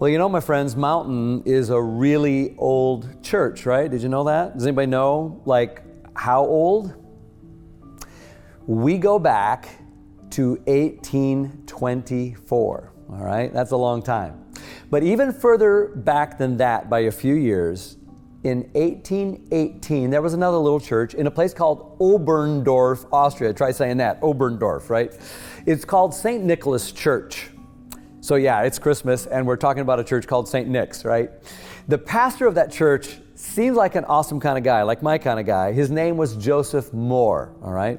Well, you know, my friends, Mountain is a really old church, right? Did you know that? Does anybody know, like, how old? We go back to 1824, all right? That's a long time. But even further back than that by a few years, in 1818, there was another little church in a place called Oberndorf, Austria. Try saying that, Oberndorf, right? It's called St. Nicholas Church. So, yeah, it's Christmas, and we're talking about a church called St. Nick's, right? The pastor of that church seems like an awesome kind of guy, like my kind of guy. His name was Joseph Mohr, all right?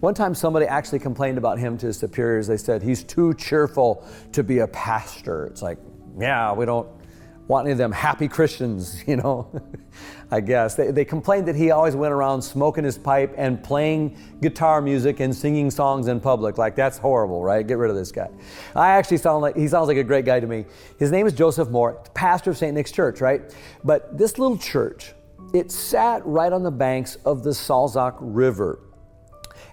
One time somebody actually complained about him to his superiors. They said, he's too cheerful to be a pastor. It's like, yeah, we don't want any of them happy Christians, you know, I guess. They, they complained that he always went around smoking his pipe and playing guitar music and singing songs in public. Like, that's horrible, right? Get rid of this guy. I actually sound like, he sounds like a great guy to me. His name is Joseph Mohr, pastor of St. Nick's Church, right? But this little church, it sat right on the banks of the Salzach River.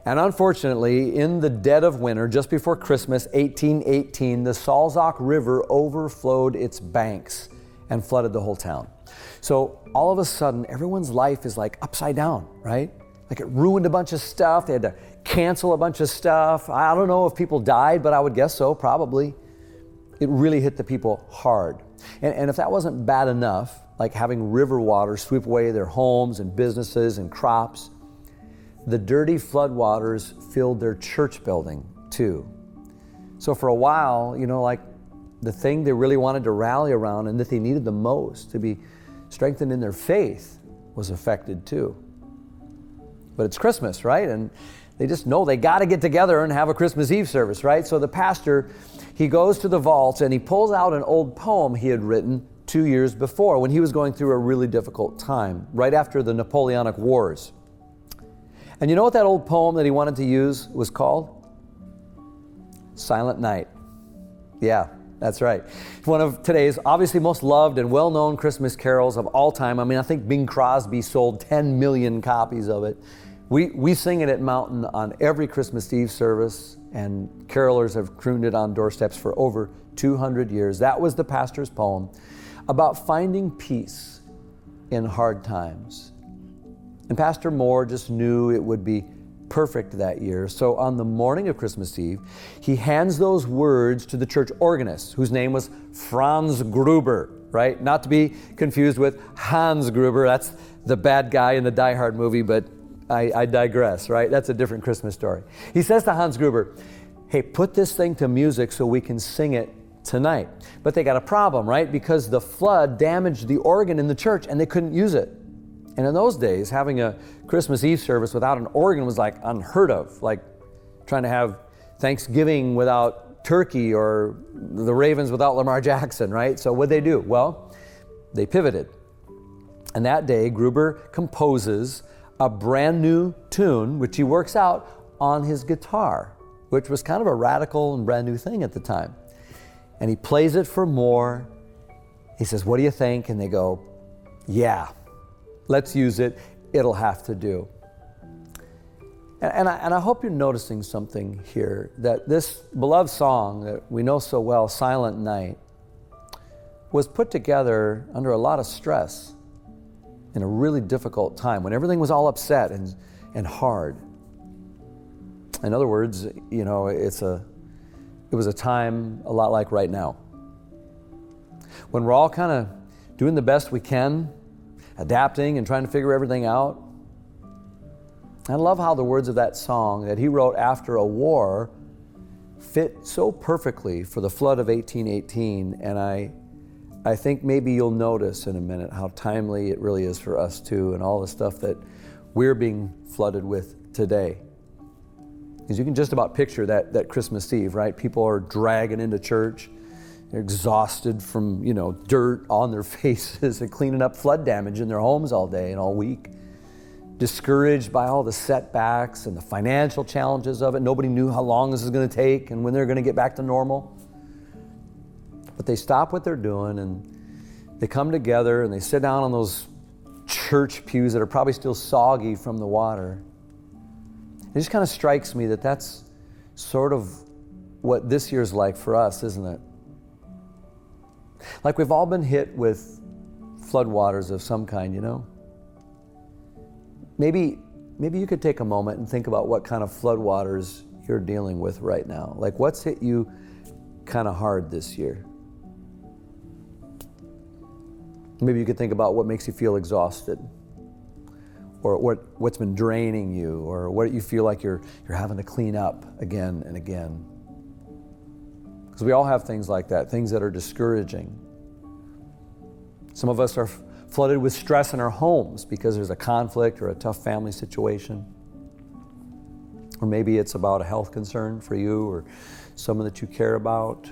And unfortunately, in the dead of winter, just before Christmas 1818, the Salzach River overflowed its banks and flooded the whole town. So all of a sudden, everyone's life is like upside down, right? Like it ruined a bunch of stuff. They had to cancel a bunch of stuff. I don't know if people died, but I would guess so, probably. It really hit the people hard. And, and if that wasn't bad enough, like having river water sweep away their homes and businesses and crops, the dirty floodwaters filled their church building too. So for a while, you know, like the thing they really wanted to rally around and that they needed the most to be strengthened in their faith was affected too. But it's Christmas, right? And they just know they got to get together and have a Christmas Eve service, right? So the pastor, he goes to the vault and he pulls out an old poem he had written two years before when he was going through a really difficult time, right after the Napoleonic Wars. And you know what that old poem that he wanted to use was called? Silent Night. Yeah, that's right. One of today's obviously most loved and well known Christmas carols of all time. I mean, I think Bing Crosby sold 10 million copies of it. We, we sing it at Mountain on every Christmas Eve service, and carolers have crooned it on doorsteps for over 200 years. That was the pastor's poem about finding peace in hard times. And Pastor Mohr just knew it would be perfect that year. So on the morning of Christmas Eve, he hands those words to the church organist, whose name was Franz Gruber, right? Not to be confused with Hans Gruber. That's the bad guy in the Die Hard movie, but I, I digress, right? That's a different Christmas story. He says to Hans Gruber, Hey, put this thing to music so we can sing it tonight. But they got a problem, right? Because the flood damaged the organ in the church and they couldn't use it. And in those days, having a Christmas Eve service without an organ was like unheard of, like trying to have Thanksgiving without turkey or the Ravens without Lamar Jackson, right? So what did they do? Well, they pivoted. And that day, Gruber composes a brand new tune, which he works out on his guitar, which was kind of a radical and brand new thing at the time. And he plays it for Mohr. He says, What do you think? And they go, Yeah, Let's use it. It'll have to do. And, and, I, and I hope you're noticing something here that this beloved song that we know so well, Silent Night, was put together under a lot of stress in a really difficult time when everything was all upset and, and hard. In other words, you know, it's a, it was a time a lot like right now. When we're all kind of doing the best we can adapting and trying to figure everything out. I love how the words of that song that he wrote after a war fit so perfectly for the flood of 1818. And I, I think maybe you'll notice in a minute how timely it really is for us too, and all the stuff that we're being flooded with today. Because you can just about picture that, that Christmas Eve, right? People are dragging into church exhausted from, you know, dirt on their faces and cleaning up flood damage in their homes all day and all week. Discouraged by all the setbacks and the financial challenges of it. Nobody knew how long this was going to take and when they're going to get back to normal. But they stop what they're doing and they come together and they sit down on those church pews that are probably still soggy from the water. It just kind of strikes me that that's sort of what this year's like for us, isn't it? Like we've all been hit with floodwaters of some kind, you know? Maybe, maybe you could take a moment and think about what kind of floodwaters you're dealing with right now. Like what's hit you kind of hard this year? Maybe you could think about what makes you feel exhausted or what, what's been draining you, or what you feel like you're, you're having to clean up again and again. Because we all have things like that, things that are discouraging. Some of us are flooded with stress in our homes because there's a conflict or a tough family situation. Or maybe it's about a health concern for you or someone that you care about.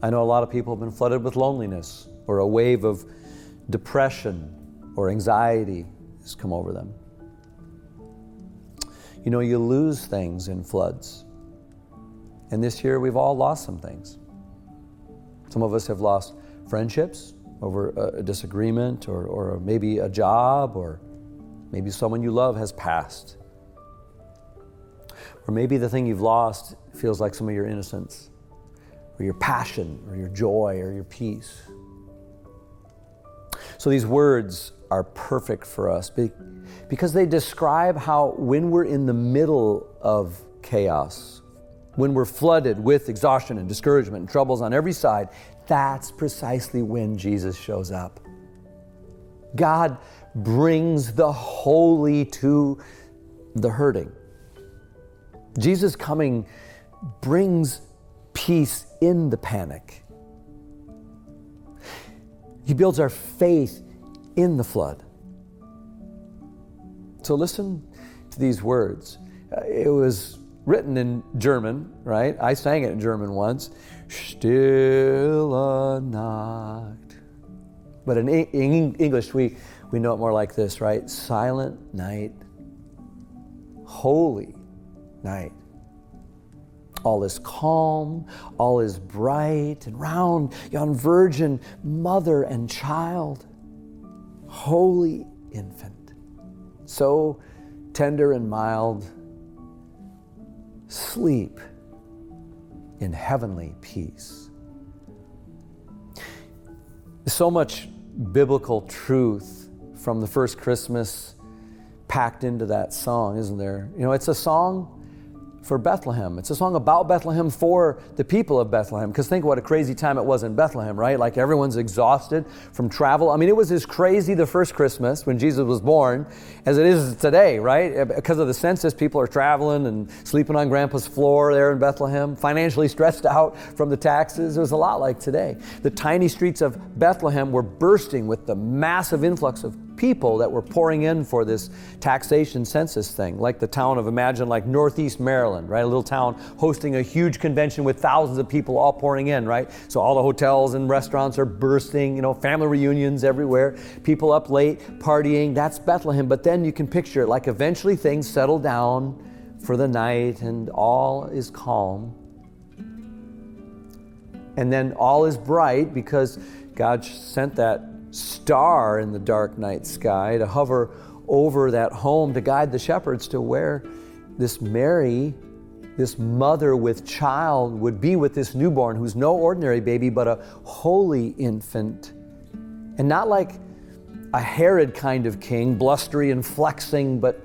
I know a lot of people have been flooded with loneliness or a wave of depression or anxiety has come over them. You know, you lose things in floods. And this year we've all lost some things. Some of us have lost friendships over a disagreement or, or maybe a job or maybe someone you love has passed. Or maybe the thing you've lost feels like some of your innocence or your passion or your joy or your peace. So these words are perfect for us because they describe how, when we're in the middle of chaos, when we're flooded with exhaustion and discouragement and troubles on every side, that's precisely when Jesus shows up. God brings the holy to the hurting. Jesus coming brings peace in the panic. He builds our faith in the flood. So listen to these words. Uh, it was written in German, right? I sang it in German once. Stille Nacht. But in, in English, we, we know it more like this, right? Silent night, holy night. All is calm, all is bright and round, yon virgin mother and child holy infant, so tender and mild, sleep in heavenly peace. So much biblical truth from the first Christmas packed into that song, isn't there? You know, it's a song for Bethlehem. It's a song about Bethlehem for the people of Bethlehem. Because think what a crazy time it was in Bethlehem, right? Like everyone's exhausted from travel. I mean, it was as crazy the first Christmas when Jesus was born as it is today, right? Eh, because of the census, people are traveling and sleeping on grandpa's floor there in Bethlehem, financially stressed out from the taxes. It was a lot like today. The tiny streets of Bethlehem were bursting with the massive influx of people that were pouring in for this taxation census thing, like the town of, imagine, like Northeast Maryland, right? A little town hosting a huge convention with thousands of people all pouring in, right? So all the hotels and restaurants are bursting, you know, family reunions everywhere, people up late partying. That's Bethlehem. But then you can picture it like eventually things settle down for the night and all is calm. And then all is bright because God sent that star in the dark night sky to hover over that home to guide the shepherds to where this Mary, this mother with child, would be with this newborn who's no ordinary baby, but a holy infant. And not like a Herod kind of king, blustery and flexing, but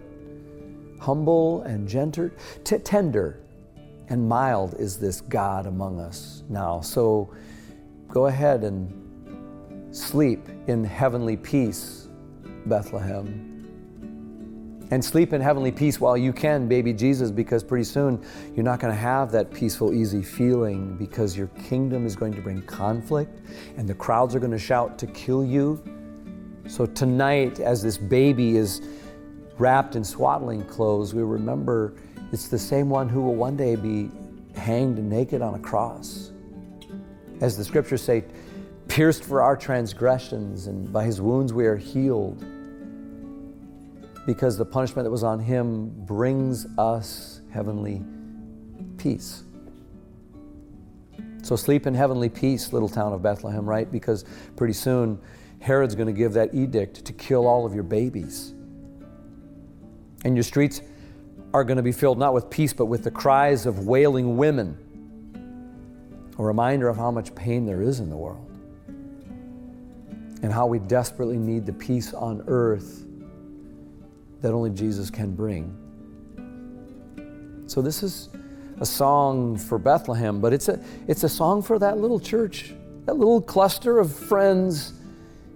humble and gentle, t- tender and mild is this God among us now. So go ahead and Sleep in heavenly peace, Bethlehem. And sleep in heavenly peace while you can, baby Jesus, because pretty soon you're not going to have that peaceful, easy feeling because your kingdom is going to bring conflict and the crowds are going to shout to kill you. So tonight, as this baby is wrapped in swaddling clothes, we remember it's the same one who will one day be hanged naked on a cross. As the scriptures say, pierced for our transgressions, and by his wounds we are healed. Because the punishment that was on him brings us heavenly peace. So sleep in heavenly peace, little town of Bethlehem, right? Because pretty soon Herod's going to give that edict to kill all of your babies. And your streets are going to be filled not with peace, but with the cries of wailing women a reminder of how much pain there is in the world and how we desperately need the peace on earth that only Jesus can bring. So, this is a song for Bethlehem, but it's a, it's a song for that little church, that little cluster of friends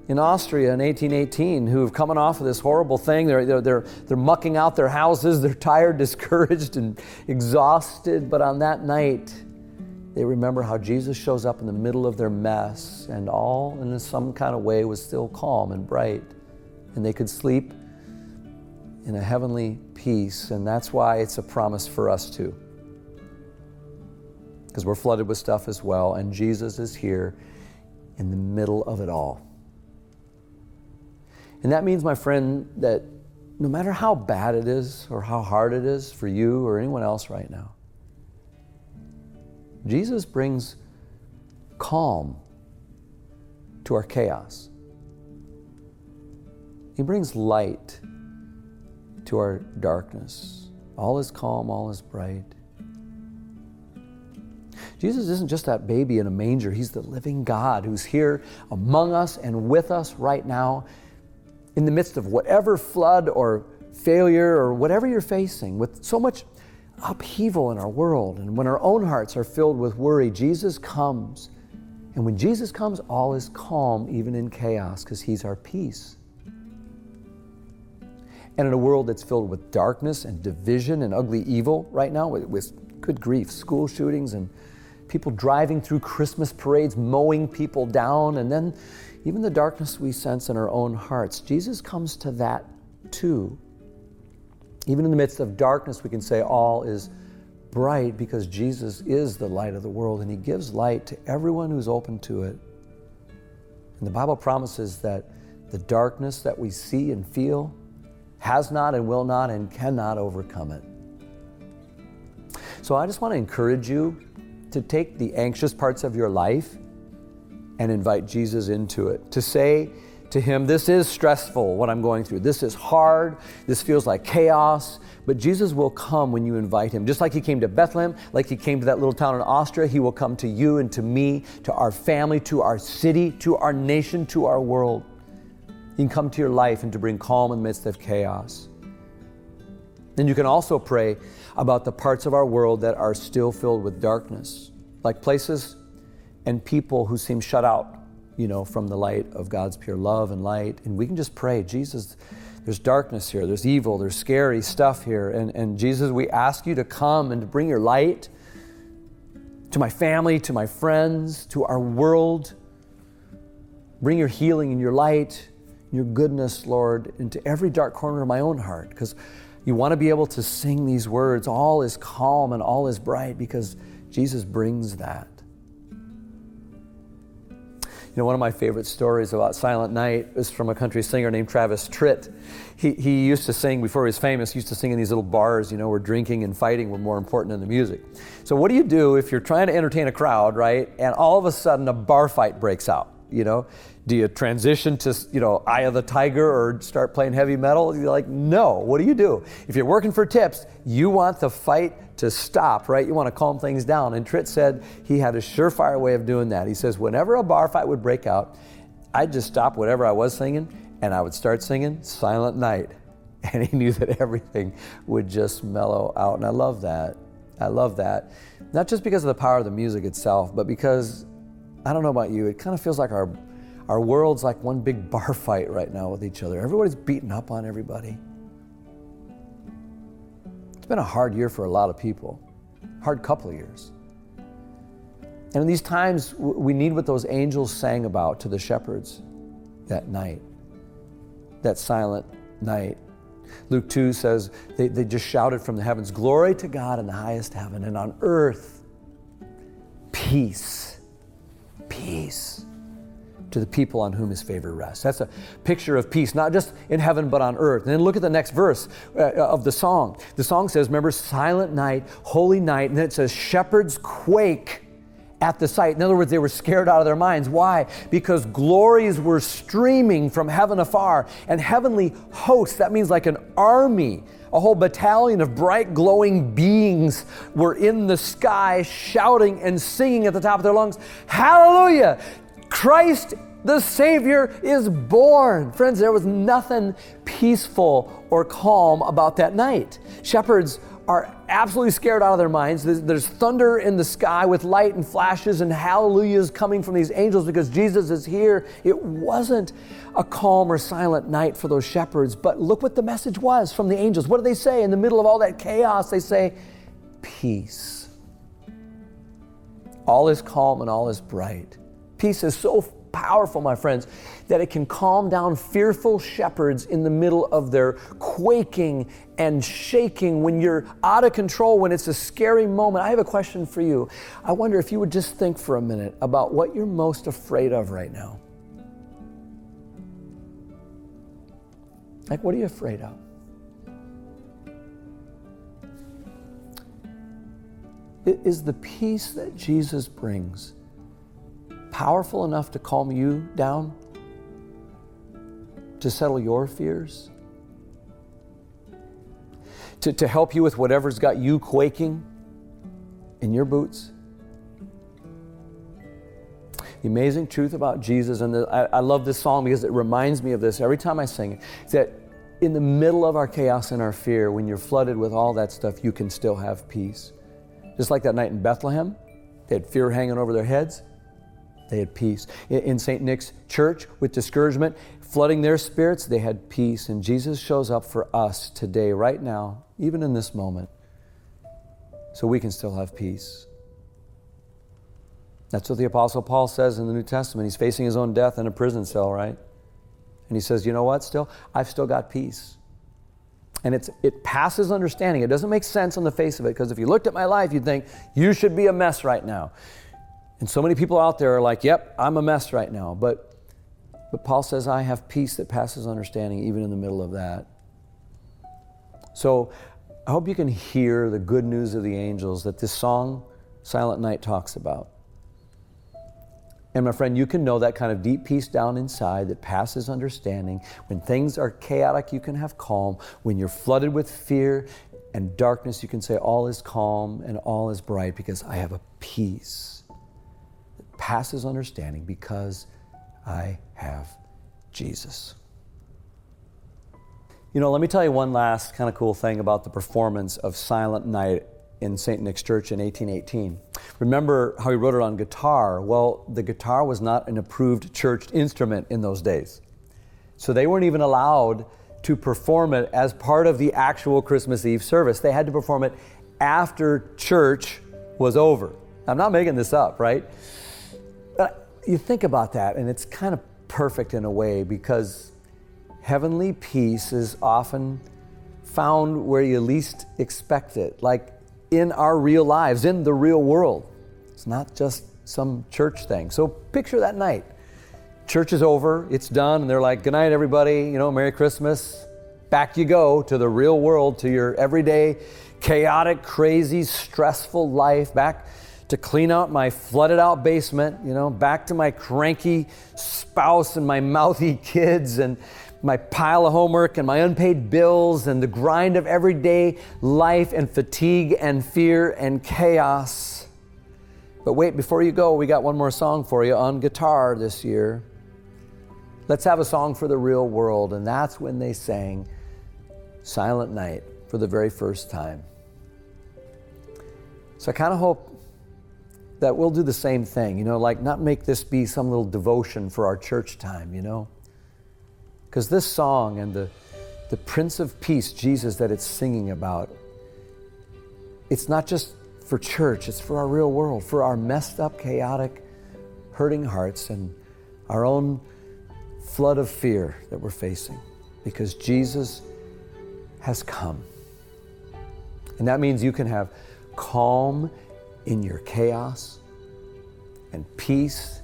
in Austria in 1818 who have coming off of this horrible thing. They're, they're, they're, they're mucking out their houses, they're tired, discouraged, and exhausted. But on that night, they remember how Jesus shows up in the middle of their mess, and all in some kind of way was still calm and bright. And they could sleep in a heavenly peace. And that's why it's a promise for us too. Because we're flooded with stuff as well, and Jesus is here in the middle of it all. And that means, my friend, that no matter how bad it is or how hard it is for you or anyone else right now, Jesus brings calm to our chaos. He brings light to our darkness. All is calm, all is bright. Jesus isn't just that baby in a manger, He's the living God who's here among us and with us right now in the midst of whatever flood or failure or whatever you're facing, with so much upheaval in our world, and when our own hearts are filled with worry, Jesus comes. And when Jesus comes, all is calm, even in chaos, because He's our peace. And in a world that's filled with darkness and division and ugly evil right now, with, with good grief, school shootings and people driving through Christmas parades, mowing people down, and then even the darkness we sense in our own hearts, Jesus comes to that too. Even in the midst of darkness, we can say all is bright because Jesus is the light of the world and He gives light to everyone who's open to it. And the Bible promises that the darkness that we see and feel has not and will not and cannot overcome it. So I just want to encourage you to take the anxious parts of your life and invite Jesus into it. To say to him, This is stressful, what I'm going through. This is hard. This feels like chaos. But Jesus will come when you invite him. Just like he came to Bethlehem, like he came to that little town in Austria, he will come to you and to me, to our family, to our city, to our nation, to our world. He can come to your life and to bring calm in the midst of chaos. And you can also pray about the parts of our world that are still filled with darkness, like places and people who seem shut out, you know, from the light of God's pure love and light. And we can just pray, Jesus, there's darkness here, there's evil, there's scary stuff here. And, and Jesus, we ask you to come and to bring your light to my family, to my friends, to our world. Bring your healing and your light, your goodness, Lord, into every dark corner of my own heart. Because you want to be able to sing these words all is calm and all is bright because Jesus brings that. You know, one of my favorite stories about Silent Night is from a country singer named Travis Tritt. He, he used to sing, before he was famous, he used to sing in these little bars, you know, where drinking and fighting were more important than the music. So, what do you do if you're trying to entertain a crowd, right, and all of a sudden a bar fight breaks out? You know, do you transition to, you know, Eye of the Tiger or start playing heavy metal? You're like, no. What do you do? If you're working for tips, you want the fight to stop, right? You want to calm things down. And Tritt said he had a surefire way of doing that. He says, whenever a bar fight would break out, I'd just stop whatever I was singing and I would start singing Silent Night. And he knew that everything would just mellow out. And I love that. I love that. Not just because of the power of the music itself, but because I don't know about you, it kind of feels like our, our world's like one big bar fight right now with each other. Everybody's beating up on everybody. It's been a hard year for a lot of people, hard couple of years. And in these times, we need what those angels sang about to the shepherds that night, that silent night. Luke 2 says they, they just shouted from the heavens, Glory to God in the highest heaven, and on earth, peace peace to the people on whom his favor rests. That's a picture of peace, not just in heaven, but on earth. And then look at the next verse uh, of the song. The song says, Remember, silent night, holy night. And then it says, Shepherds quake at the sight. In other words, they were scared out of their minds. Why? Because glories were streaming from heaven afar, and heavenly hosts, that means like an army a whole battalion of bright, glowing beings were in the sky shouting and singing at the top of their lungs, Hallelujah! Christ the Savior is born. Friends, there was nothing peaceful or calm about that night. Shepherds are absolutely scared out of their minds. There's, thunder in the sky with light and flashes and hallelujahs coming from these angels because Jesus is here. It wasn't a calm or silent night for those shepherds, but look what the message was from the angels. What do they say in the middle of all that chaos? They say, Peace. All is calm and all is bright. Peace is so powerful, my friends, that it can calm down fearful shepherds in the middle of their quaking and shaking when you're out of control, when it's a scary moment. I have a question for you. I wonder if you would just think for a minute about what you're most afraid of right now. Like, what are you afraid of? Is the peace that Jesus brings powerful enough to calm you down? To settle your fears? To, to help you with whatever's got you quaking in your boots? The amazing truth about Jesus, and the, I, I, love this song because it reminds me of this every time I sing it, is that in the middle of our chaos and our fear, when you're flooded with all that stuff, you can still have peace. Just like that night in Bethlehem, they had fear hanging over their heads. They had peace. In St. Nick's church, with discouragement flooding their spirits, they had peace. And Jesus shows up for us today, right now, even in this moment, so we can still have peace. That's what the Apostle Paul says in the New Testament. He's facing his own death in a prison cell, right? And he says, You know what, still? I've still got peace. And it's, it passes understanding. It doesn't make sense on the face of it because if you looked at my life, you'd think, You should be a mess right now. And so many people out there are like, yep, I'm a mess right now. But, but Paul says, I have peace that passes understanding even in the middle of that. So I hope you can hear the good news of the angels that this song, Silent Night, talks about. And my friend, you can know that kind of deep peace down inside that passes understanding. When things are chaotic, you can have calm. When you're flooded with fear and darkness, you can say, All is calm and all is bright because I have a peace that passes understanding because I have Jesus. You know, let me tell you one last kind of cool thing about the performance of Silent Night in St. Nick's Church in 1818. Remember how he wrote it on guitar? Well, the guitar was not an approved church instrument in those days. So they weren't even allowed to perform it as part of the actual Christmas Eve service. They had to perform it after church was over. I'm not making this up, right? But you think about that, and it's kind of perfect in a way because heavenly peace is often found where you least expect it, like in our real lives, in the real world. It's not just some church thing. So picture that night. Church is over, it's done, and they're like, Good night, everybody, you know, Merry Christmas. Back you go to the real world, to your everyday, chaotic, crazy, stressful life, back to clean out my flooded out basement, you know, back to my cranky spouse and my mouthy kids and my pile of homework and my unpaid bills and the grind of everyday life and fatigue and fear and chaos. But wait, before you go, we got one more song for you on guitar this year. Let's have a song for the real world. And that's when they sang Silent Night for the very first time. So I kind of hope that we'll do the same thing, you know, like not make this be some little devotion for our church time, you know? Because this song and the, the Prince of Peace, Jesus, that it's singing about, it's not just for church, it's for our real world, for our messed up, chaotic, hurting hearts and our own flood of fear that we're facing. Because Jesus has come. And that means you can have calm in your chaos and peace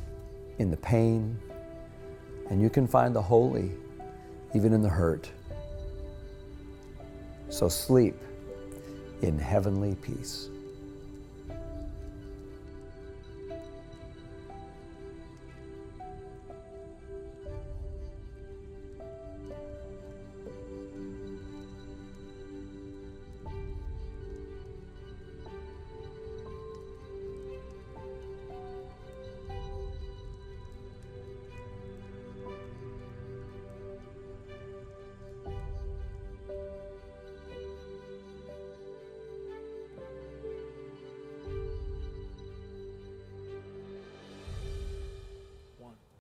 in the pain. And you can find the holy even in the hurt. So sleep in heavenly peace.